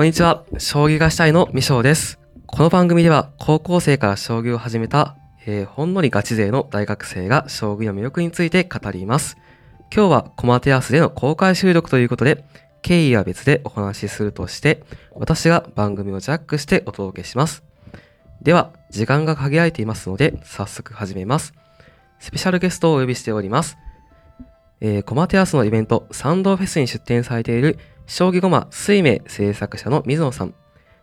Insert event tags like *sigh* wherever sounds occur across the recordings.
こんにちは。将棋がしたいのみしょうです。この番組では高校生から将棋を始めた、えーほんのりガチ勢の大学生が将棋の魅力について語ります。今日はコマテラスでの公開収録ということで、経緯は別でお話しするとして、私が番組をジャックしてお届けします。では、時間が限られていますので、早速始めます。スペシャルゲストをお呼びしております。えーコマテラスのイベント、サンドフェスに出展されている、将棋駒水明制作者の水野さん、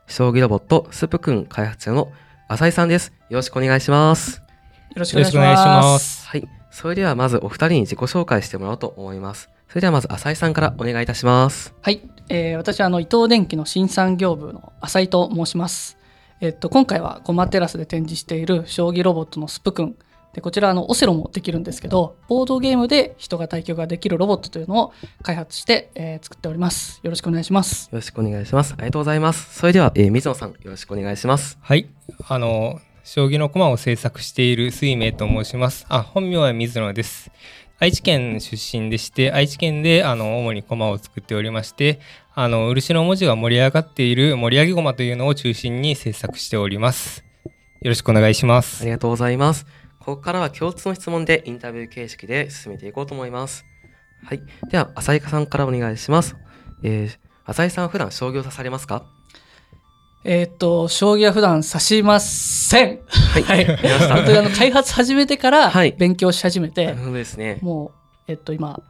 将棋ロボットスプくん開発者の浅井さんです。よろしくお願いします。よろしくお願いしま。ますす。はい。それではまずお二人に自己紹介してもらおうと思います。それではまず浅井さんからお願いいたします。はい、えー私はあの伊藤電機の新産業部の浅井と申します。えっと今回はコマテラスで展示している将棋ロボットのスプ君でこちらあのオセロもできるんですけどボードゲームで人が対局ができるロボットというのを開発して、えー作っております。よろしくお願いします。よろしくお願いします。ありがとうございます。それでは、えー水野さん、よろしくお願いします。はい。あの、将棋の駒を制作している水明と申します。あ、本名は水野です。愛知県出身でして、愛知県であの主に駒を作っておりまして、あの漆の文字が盛り上がっている盛り上げ駒というのを中心に制作しております。よろしくお願いしまあすり。がとうございます。ここからは共通の質問でインタビュー形式で進めていこうと思います。はい。では、浅井さんからお願いします。えー、浅井さんは普段将棋を指されますか？えーっと将棋は普段指しません。はい。はい。本当にあの開発始めてからはい勉強し始めて、なるほどですね。もうえっと今、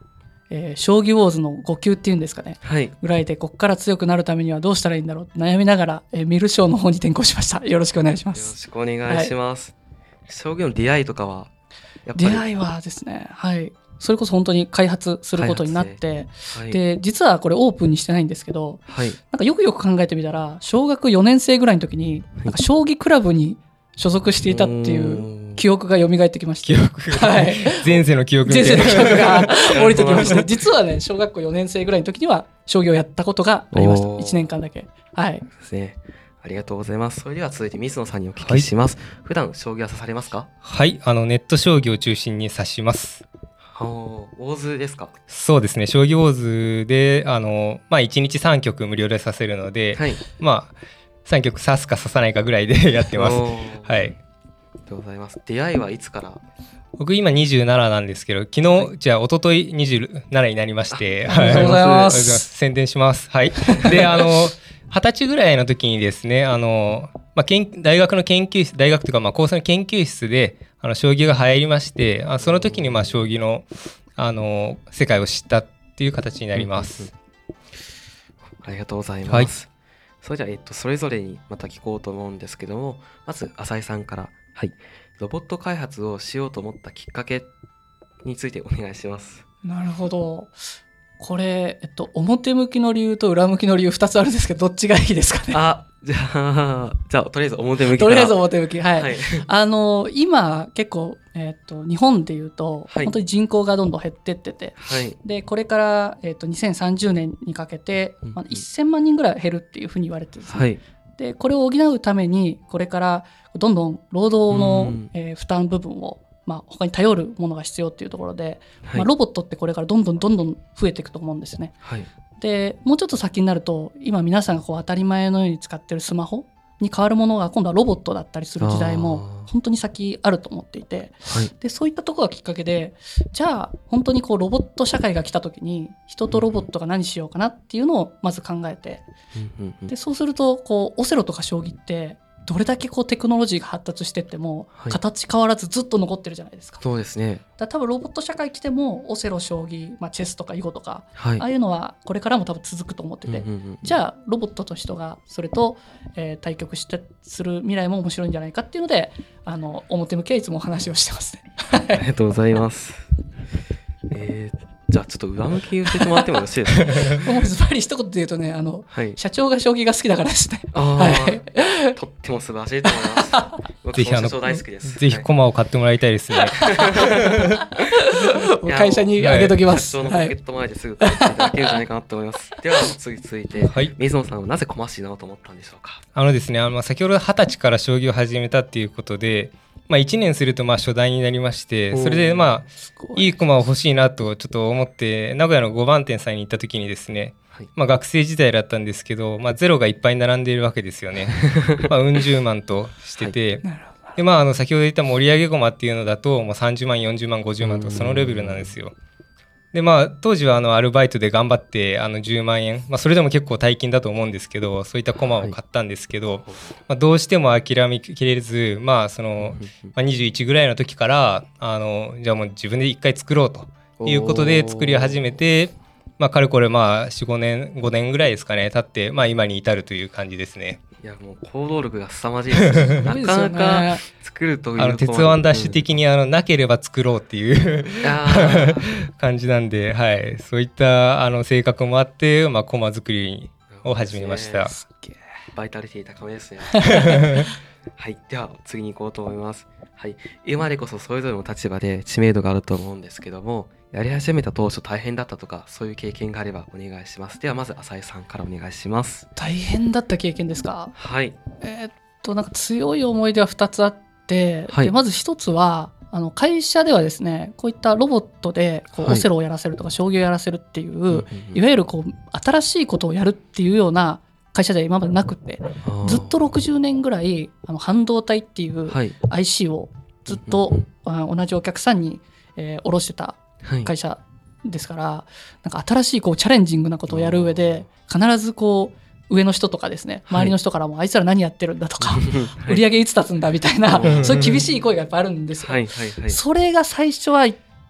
えー将棋ウォーズの5級っていうんですかね。はい。ぐらいでここから強くなるためにはどうしたらいいんだろう悩みながら、えーミル賞の方に転校しました。よろしくお願いしまよろす。しくお願いします。将棋の出会いとかは。出会いはですね、はい。それこそ本当に開発することになって、はい。で、実はこれオープンにしてないんですけど、はい。なんかよくよく考えてみたら、小学4年生ぐらいの時に、なんか将棋クラブに所属していたっていう記憶が蘇ってきました。記憶が、はい *laughs* 前世の記憶前世の記憶が *laughs* 降りてきました。実はね、小学校4年生ぐらいの時には将棋をやったことがありました。おー1年間だけ。はい。ですね。ありがとうございます。それでは続いて水野さんにお聞きします。普段将棋は指されますか？はい。あの、ネット将棋を中心に指します。おー、大津ですか？そうですね。将棋ウォーズで、あの、まあ、1日3局無料で指せるので、はい。まあ、3曲指すか指さないかぐらいで *laughs* やってます。はい。ありがとうございます。出会いはいつから？僕今27なんですけど、昨日、じゃあ一昨日27になりまして、ありがとうございまありがとうござい *laughs* す。宣伝します。はい。で、あの、二十歳ぐらいの時にですね、あの、まあ、研大学の研究室、大学というか、まあ、高専の研究室で、あの、将棋が流行りまして、あその時に、まあ、将棋の、あの、世界を知ったっていう形になります。ありがとうございます。はいそれでは、えっと、それぞれにまた聞こうと思うんですけども、まず、浅井さんから、はい。ロボット開発をしようと思ったきっかけについてお願いします。なるほど。これ、えっと、表向きの理由と裏向きの理由2つあるんですけど、どっちがいいですかね？あ、じゃあ、じゃあ、とりあえず表向き。とりあえず表向き。はい。はい。あの、今、結構、えっと、日本で言うと、はい本当に人口がどんどん減ってってて、はい。で、これから、えっと、2030年にかけて、まあ、うん1000万人ぐらい減るっていうふうに言われてるんですね。はい。で、これを補うために、これから、どんどん労働の、うんえー負担部分を、まあ、他に頼るものが必要っていうところで、はい。まあ、ロボットってこれからどんどんどんどん増えていくと思うんですよね。はい。でもうちょっと先になると今皆さんがこう当たり前のように使ってるスマホに変わるものが今度はロボットだったりする時代も本当に先あると思っていてはい。でそういったところがきっかけでじゃあ本当にこうロボット社会が来た時に人とロボットが何しようかなっていうのをまず考えてうんうんうんでそうするとこうオセロとか将棋ってどれだけこうテクノロジーが発達してってもはい形変わらずずっと残ってるじゃないですか。そうですね。だ多分ロボット社会来てもオセロ将棋、まあ、チェスとか囲碁とかはい。ああいうのはこれからも多分続くと思ってて、うんうんうんじゃあロボットと人がそれと、えー対局してする未来も面白いんじゃないかっていうのであの表向きはいつもお話をしてますね。ありがとうございます。えー、じゃあちょっと上向き言ってもらってもよろしいですか？*laughs* もうズバリ一言で言うとねあのはい。社長が将棋が好きだからですね。あはあ、い、とっても素晴らしいと思います。僕ぜひ、あの、社長大好きです。ぜひ、はい駒を買ってもらいたいですね。*laughs* 会社にあげときます。社長のポケはい、ット前ですぐ買っていただけるんじゃないかなと思います。*laughs* では、次続いて、はい。水野さんはなぜコマシーなのと思ったんでしょうか？あのですね、あのまあ先ほど二十歳から将棋を始めたっていうことで、まあ、1年するとまあ初代になりましてそれでまあい。いい駒を欲しいなとちょっと思って名古屋の5番店さんに行った時にですね、はい。まあ、学生時代だったんですけど、まあ、ゼロがいっぱい並んでいるわけですよね。*laughs* まあ、うん十万としてて、でまあ、あの先ほど言った盛り上げ駒っていうのだともう30万40万50万とうんそのレベルなんですよ。でまあ当時はあのアルバイトで頑張ってあの10万円、まあ、それでも結構大金だと思うんですけどそういった駒を買ったんですけど、まあ、どうしても諦めきれずまあその、まあ、21ぐらいの時からあのじゃあもう自分で一回作ろうということで作り始めて、まあ、かれこれまあ45年5年ぐらいですかね経って、まあ、今に至るという感じですね。いやもう行動力が凄まじいですね。*laughs* なかなかね。作るというあの鉄腕ダッシュ的にあのなければ作ろうっていう *laughs* 感じなんで、はい、そういったあの性格もあって、まあ、コマ作りを始めました。バイタリティ高めですね。*laughs* はい。では次に行こうと思います。はい。今でこそそれぞれの立場で知名度があると思うんですけどもやり始めた当初大変だったとかそういう経験があればお願いします。ではまず浅井さんからお願いします。大変だった経験ですか？はい。えーっとなんか強い思い出は2つあって、はい。でまず1つはあの会社ではですねこういったロボットでこうはい。オセロをやらせるとか将棋をやらせるっていう、いわゆるこう新しいことをやるっていうような会社では今までなくてずっと60年ぐらいあの半導体っていうはい。IC をずっと、あ同じお客さんに、えー卸してたはい会社ですからなんか新しいこうチャレンジングなことをやる上で必ずこう上の人とかですね周りの人からもあいつら何やってるんだとか、はい。売り上げいつ立つんだみたいな、うん。そういう厳しい声がやっぱあるんですよ。はいはいはい。それが最初は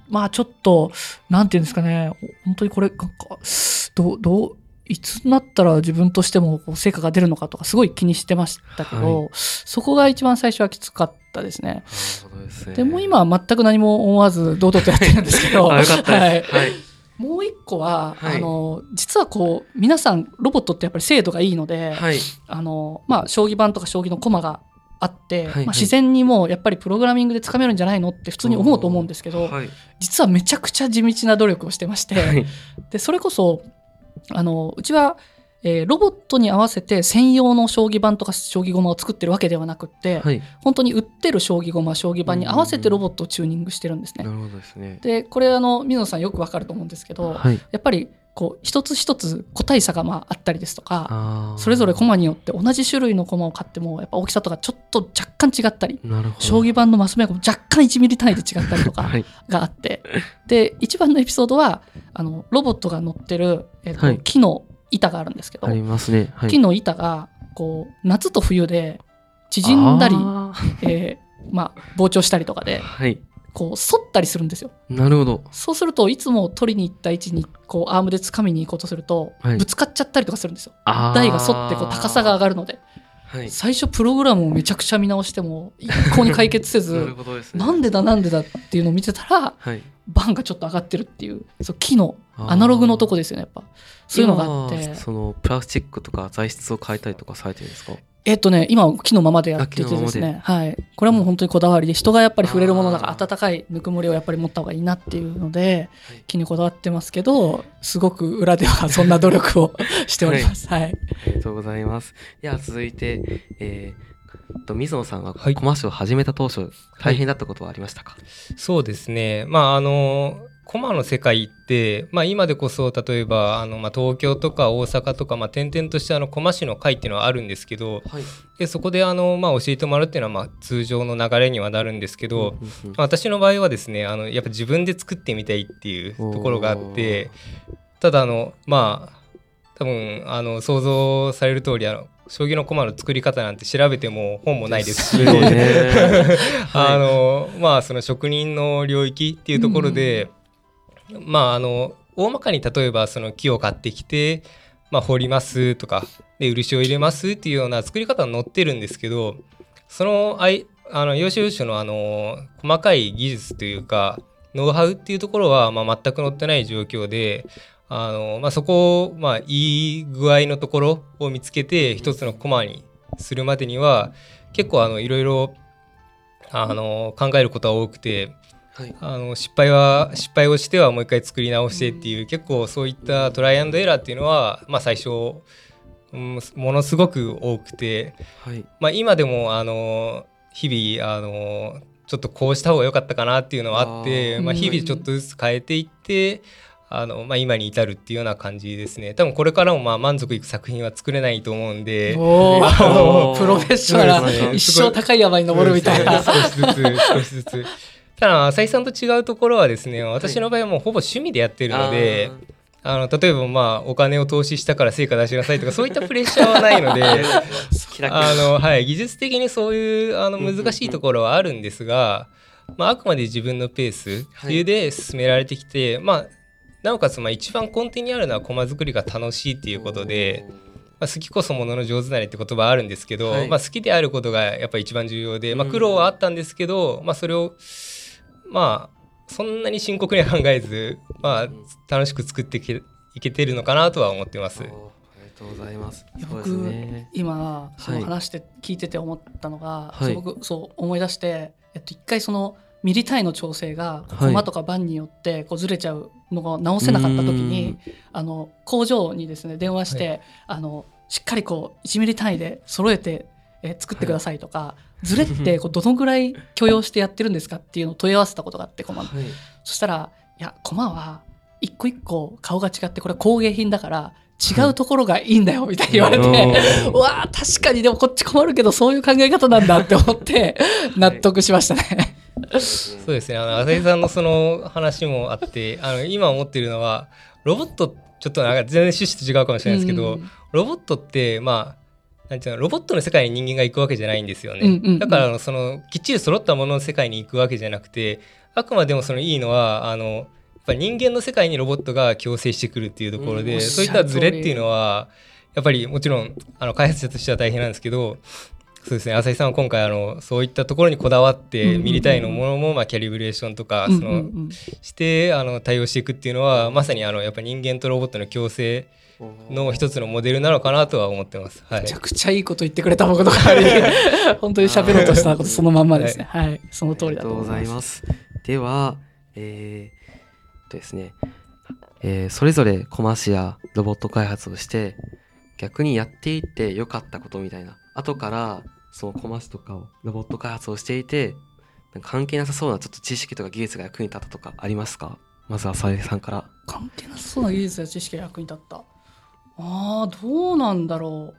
まあちょっとなんていうんですかね本当にこれなんかどうどういつになったら自分としてもこう成果が出るのかとかすごい気にしてましたけど、はそこが一番最初はきつかったですね。ですね。でも今は全く何も思わず堂々とやってるんですけど *laughs* はい。もう一個は、はい。あの実はこう皆さんロボットってやっぱり精度がいいので、はい。あのまあ、将棋盤とか将棋の駒があって、はい。まあ、自然にもうやっぱりプログラミングでつかめるんじゃないのって普通に思うと思うんですけど、はい。実はめちゃくちゃ地道な努力をしてまして、はい。でそれこそあのうちは、えーロボットに合わせて専用の将棋盤とか将棋駒を作ってるわけではなくって、はい。本当に売ってる将棋駒将棋盤に合わせてロボットをチューニングしてるんですね。なるほどですね。でこれあの水野さんよくわかると思うんですけど、はい。やっぱりこう一つ一つ個体差がまああったりですとかそれぞれ駒によって同じ種類の駒を買ってもやっぱ大きさとかちょっと若干違ったり将棋盤のマス目が若干1ミリ単位で違ったりとかは *laughs* いがあって。で一番のエピソードはあのロボットが乗ってる、えっとはい。木の板があるんですけど、ありますね。はい。木の板がこう夏と冬で縮んだり、あー。えーまあ、膨張したりとかではいこう反ったりするんですよ。なるほど。そうするといつも取りに行った位置にこうアームで掴みに行こうとすると、はい。ぶつかっちゃったりとかするんですよ。台が反ってこう高さが上がるので。はい。最初プログラムをめちゃくちゃ見直しても一向に解決せず *laughs* ほどですね。なんでだなんでだっていうのを見てたらはい。バンがちょっと上がってるっていうそう木のアナログのとこですよねやっぱ。そういうのがあって。そのプラスチックとか材質を変えたりとかされてるんですか？えっとね今は木のままでやっててでですね。はい。これはもう本当にこだわりで人がやっぱり触れるものだから温かいぬくもりをやっぱり持った方がいいなっていうのではい。木にこだわってますけどすごく裏ではそんな努力を *laughs* しております。はい。ありがとうございます。では続いてえーと水野さんははい。コマーシを始めた当初大変だったことはありましたか？そうですね。まああのコマの世界って、まあ、今でこそ例えばあの、まあ、東京とか大阪とか、まあ、転々としてあのコマ市の会っていうのはあるんですけどはい。でそこであの、まあ、教えてもらうっていうのは、まあ、通常の流れにはなるんですけど、うんうんまあ私の場合はですねあのやっぱ自分で作ってみたいっていうところがあってただあのまあ多分あの想像される通りあの将棋の駒の作り方なんて調べても本もないですし *laughs* あのまあその職人の領域っていうところで、まああの大まかに例えばその木を買ってきて、まあ、掘りますとかで漆を入れますっていうような作り方が載ってるんですけどそのあいあの要所要所のあの細かい技術というかノウハウっていうところは、まあ、全く載ってない状況であの、まあ、そこを、まあ、いい具合のところを見つけて一つのコマにするまでには結構いろいろ考えることは多くてはい。あの失敗は失敗をしてはもう一回作り直してっていう結構そういったトライアンドエラーっていうのは、まあ、最初、うんものすごく多くて、はい。まあ、今でもあの日々あのちょっとこうした方が良かったかなっていうのはあってまあ、日々ちょっとずつ変えていってあの、まあ、今に至るっていうような感じですね。多分これからもまあ満足いく作品は作れないと思うんでプロフェッショナルね。一生高い山に登るみたいな。少しずつ少しずつただ浅井さんと違うところはですね私の場合はもうほぼ趣味でやってるので、あの例えばまあお金を投資したから成果出しなさいとかそういったプレッシャーはないので *laughs* あの、はい、技術的にそういうあのうんうんうん難しいところはあるんですが、まあ、あくまで自分のペースってい。うで進められてきて、まあ、なおかつまあ一番根底にあるのは駒作りが楽しいっていうことで、まあ、好きこそものの上手なれって言葉あるんですけど、はい。まあ、好きであることがやっぱり一番重要で、まあ、うん。苦労はあったんですけど、まあ、それをまあそんなに深刻には考えず、まあ、楽しく作っていけいけてるのかなとは思ってます。ありがとうございます。いやそうですね。今そ話して聞いてて思ったのが、はい。そう僕そう思い出して、えっと、一回そのミリ単位の調整がはい。駒とか番によってこうずれちゃうのが直せなかった時にあの工場にですね電話して、あのしっかりこう1ミリ単位で揃えて、えー作ってくださいとか、ずれってこうどのぐらい許容してやってるんですかっていうのを問い合わせたことがあって駒の。はい。そしたらいや駒は一個一個顔が違ってこれ工芸品だから違うところがいいんだよみたいに言われて、*laughs* うわあ確かにでもこっち困るけどそういう考え方なんだって思って納得しましたね。そうですね。あの浅井さんのその話もあってあの今思ってるのはロボットちょっとなんか全然趣旨と違うかもしれないですけど、うん。ロボットってまあなんていうのロボットの世界に人間が行くわけじゃないんですよね、うんうんうん。だからそのきっちり揃ったものの世界に行くわけじゃなくてあくまでもそのいいのはあのやっぱり人間の世界にロボットが共生してくるっていうところで、うんそういったズレっていうのはやっぱりもちろんあの開発者としては大変なんですけどそうですね浅井さんは今回あのそういったところにこだわってうんミリ単位のものもまあキャリブレーションとかうん。そのしてあの対応していくっていうのはまさにあのやっぱ人間とロボットの共生の一つのモデルなのかなとは思ってます。はいめちゃくちゃいいこと言ってくれた僕の代わりに *laughs* 本当に喋ろうとしたことそのまんまですね。はい、その通りだと思いま。ますす。では、えー、とですね、えーそれぞれコマ師やロボット開発をして、逆にやっていって良かったことみたいな、後からそのコマ師とかをロボット開発をしていて、関係なさそうなちょっと知識とか技術が役に立ったとかありますか？まずは浅井さんから。関係なさそうな技術や知識が役に立った。ああどうなんだろ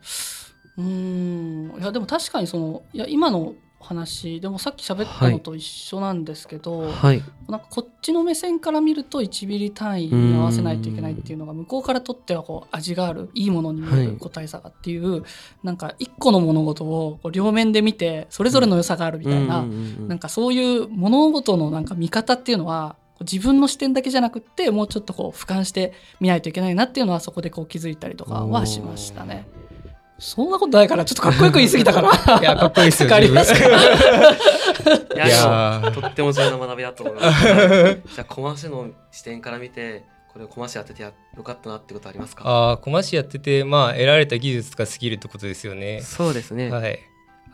う。うーんいやでも確かにそのいや今の話でもさっき喋ったのと一緒なんですけど、はい。なんかこっちの目線から見ると1ミリ単位に合わせないといけないっていうのが向こうからとってはこう味があるいいものに見えはいる個体差がっていう、なんか一個の物事をこう両面で見てそれぞれの良さがあるみたいな、うんなんかそういう物事のなんか見方っていうのは自分の視点だけじゃなくってもうちょっとこう俯瞰して見ないといけないなっていうのはそこでこう気づいたりとかはしましたね。そんなことないからちょっとかっこよく言い過ぎたかな。*laughs* いやかっこいいですよわかりますかい *laughs* いやとっても重要な学びだと思います。じゃあ、コマ師の視点から見て、これをコマ師やっててよかったなってことありますか？ああコマ師やっててまあ得られた技術とかスキルってことですよね。そうですね。はい。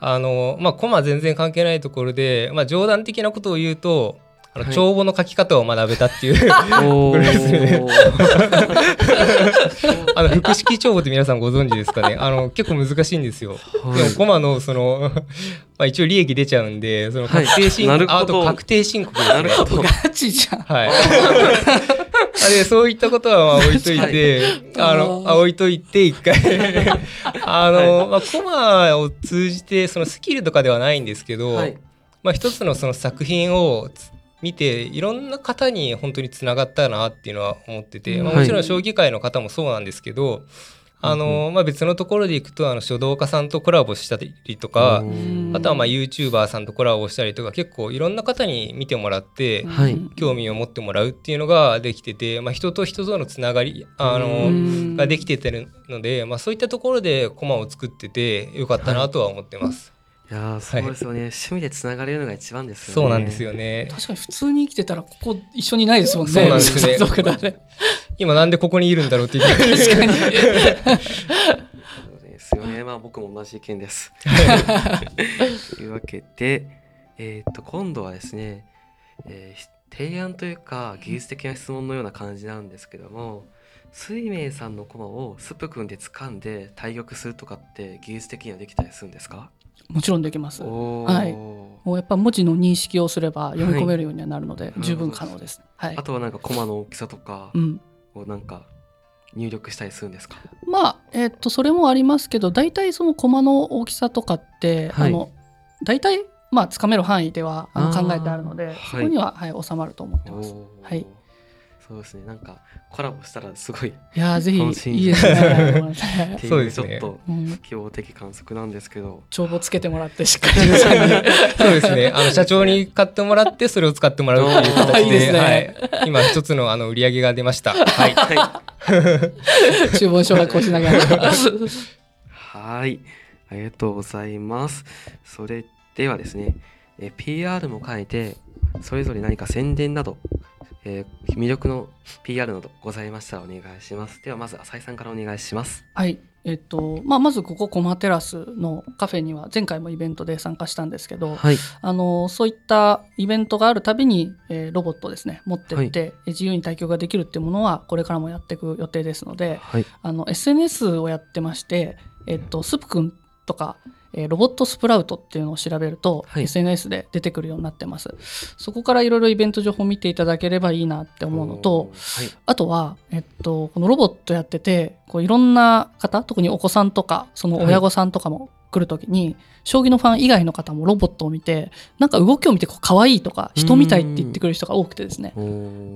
あのまあコマ全然関係ないところでまあ冗談的なことを言うとあのはい帳簿の書き方を学べたっていう *laughs* *laughs* あの複式帳簿って皆さんご存知ですかね？あの結構難しいんですよ。はいでもコマのその *laughs* まあ一応利益出ちゃうんでその確定申告、はいああと確定申告ですね。なるほど。ガチじゃん。はい。あでそういったことはまあ置いといて、あのあ置いといて一回あの、まあコマを通じてそのスキルとかではないんですけど、はい。まあ一つのその作品をつ見ていろんな方に本当につながったなっていうのは思ってて、まあ、はい。もちろん将棋界の方もそうなんですけど、あのまあ、別のところでいくとあの書道家さんとコラボしたりとか、んあとはまあ YouTuber さんとコラボしたりとか結構いろんな方に見てもらって、はい。興味を持ってもらうっていうのができてて、まあ、人と人とのつながりあの、うん。ができててるので、まあ、そういったところでコマを作っててよかったなとは思ってます。いやーそうですよね、趣味でつながれるのが一番ですよね。そうなんですよね。確かに普通に生きてたらここ一緒にないですもんね。そうなんですね。*laughs* 今なんでここにいるんだろうっていう確かに。*laughs* そうですよね。*laughs* まあ僕も同じ意見です。というわけで、えーっと今度はですね、えー提案というか技術的な質問のような感じなんですけども、水明さんの駒をスプ君で掴んで対局するとかって技術的にはできたりするんですか？もちろんできます。おはいーもうやっぱ文字の認識をすれば読み込めるようにはなるので、い十分可能です。はいあ。とはなんかコマの大きさとかうん。をなんか入力したりするんですか、まあ、えっと、それもありますけど、大体そのコマの大きさとかって、はいあの、大体、まあ、つかめる範囲ではあの考えてあるので、はいそこには、はい、収まると思ってます。はいそうですねなんかコラボしたらすごいっいやー *laughs* ぜひ、いいですね。*laughs* そういうですねちょっとうん希望的観測なんですけど帳簿つけてもらって、しっかり *laughs* そうですね。あの社長に買ってもらってそれを使ってもらうっていう形で、ねはい。今一つのあの売り上げが出ました。はい。はい注文書発行しながら。はいありがとうございますそれではですねえ PR も書いてそれぞれ何か宣伝などえー魅力の PR などございましたらお願いします。ではまず浅井さんからお願いします。はい。えっと、まあ、まずここコマテラスのカフェには前回もイベントで参加したんですけど、はい。あのそういったイベントがあるたびに、えーロボットをですね持ってって、え自由に対局ができるっていうものはこれからもやっていく予定ですのではい。あの SNS をやってまして、えっと、スプくんとか、えーロボットスプラウトっていうのを調べると、はい。SNS で出てくるようになってます。そこからいろいろイベント情報を見ていただければいいなって思うのとはい。あとは、えっと、このロボットやってて、こういろんな方、特にお子さんとか、その親御さんとかも来るときに、将棋のファン以外の方もロボットを見て、なんか動きを見てこう可愛いとか、人みたいって言ってくる人が多くてですね。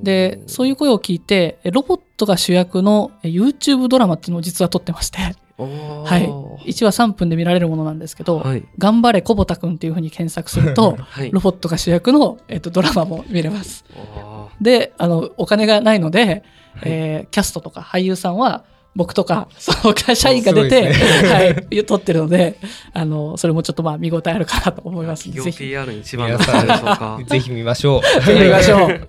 で、そういう声を聞いて、えロボットが主役のえ YouTube ドラマっていうのを実は撮ってまして、はい。1話3分で見られるものなんですけど、はい。頑張れコボタくんっていうふうに検索すると、*laughs* はい。ロボットが主役の、えっと、ドラマも見れます。で、あの、お金がないので、はい。えーキャストとか俳優さんは、僕とか、その社員が出て、そうで *laughs* はい、撮ってるので、あの、それもちょっとまあ見応えあるかなと思います。企業ぜひ、PR に一番の皆さでしょうか。ん、*laughs* ぜひ見ましょう。ぜひ見ましょう。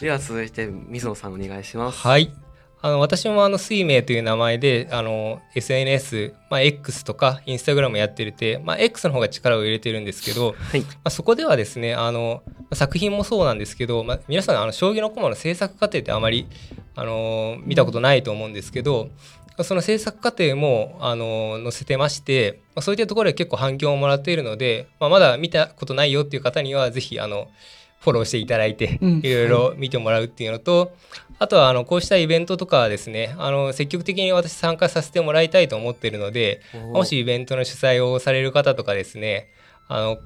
では続いて水野さんお願いします。はい。あの私もあの水明という名前であの SNS、まあ、X とか Instagram やってるて、まあ、X の方が力を入れてるんですけど、はい。まあ、そこではですねあのまあ作品もそうなんですけど、まあ、皆さんあの将棋の駒の制作過程ってあまりあの見たことないと思うんですけど、その制作過程もあの載せてまして、まあ、そういったところで結構反響をもらっているので、まあ、まだ見たことないよっていう方にはぜひあのフォローしていただいて、うん。いろいろ見てもらうっていうのと、あとはあのこうしたイベントとかはですねあの積極的に私参加させてもらいたいと思っているのでもしイベントの主催をされる方とかですねあの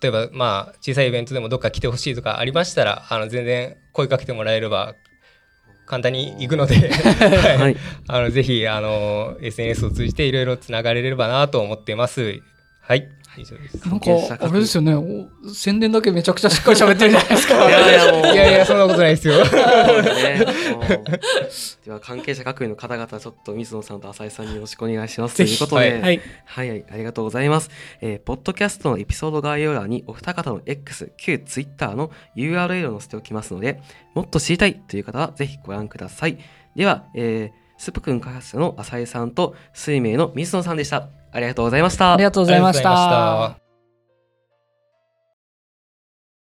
例えばまあ小さいイベントでもどっか来てほしいとかありましたらあの全然声かけてもらえれば簡単に行くので、ははい。い、あのぜひあの SNS を通じていろいろつながれればなと思ってます。はい以上です。なんか、あれですよね、お宣伝だけめちゃくちゃしっかり喋ってるじゃないですか。いやいやいやいやそんなことないですよ。ねでは関係者各位の方々ちょっと水野さんと浅井さんによろしくお願いしますということで、ははい。はい、はい、ありがとうございます。えーポッドキャストのエピソード概要欄にお二方の X、旧 Twitter の URL を載せておきますので、もっと知りたいという方はぜひご覧ください。では、えースプ君開発者の浅井さんと水明の水野さんでした。ありがとうございました。ありがとうございました。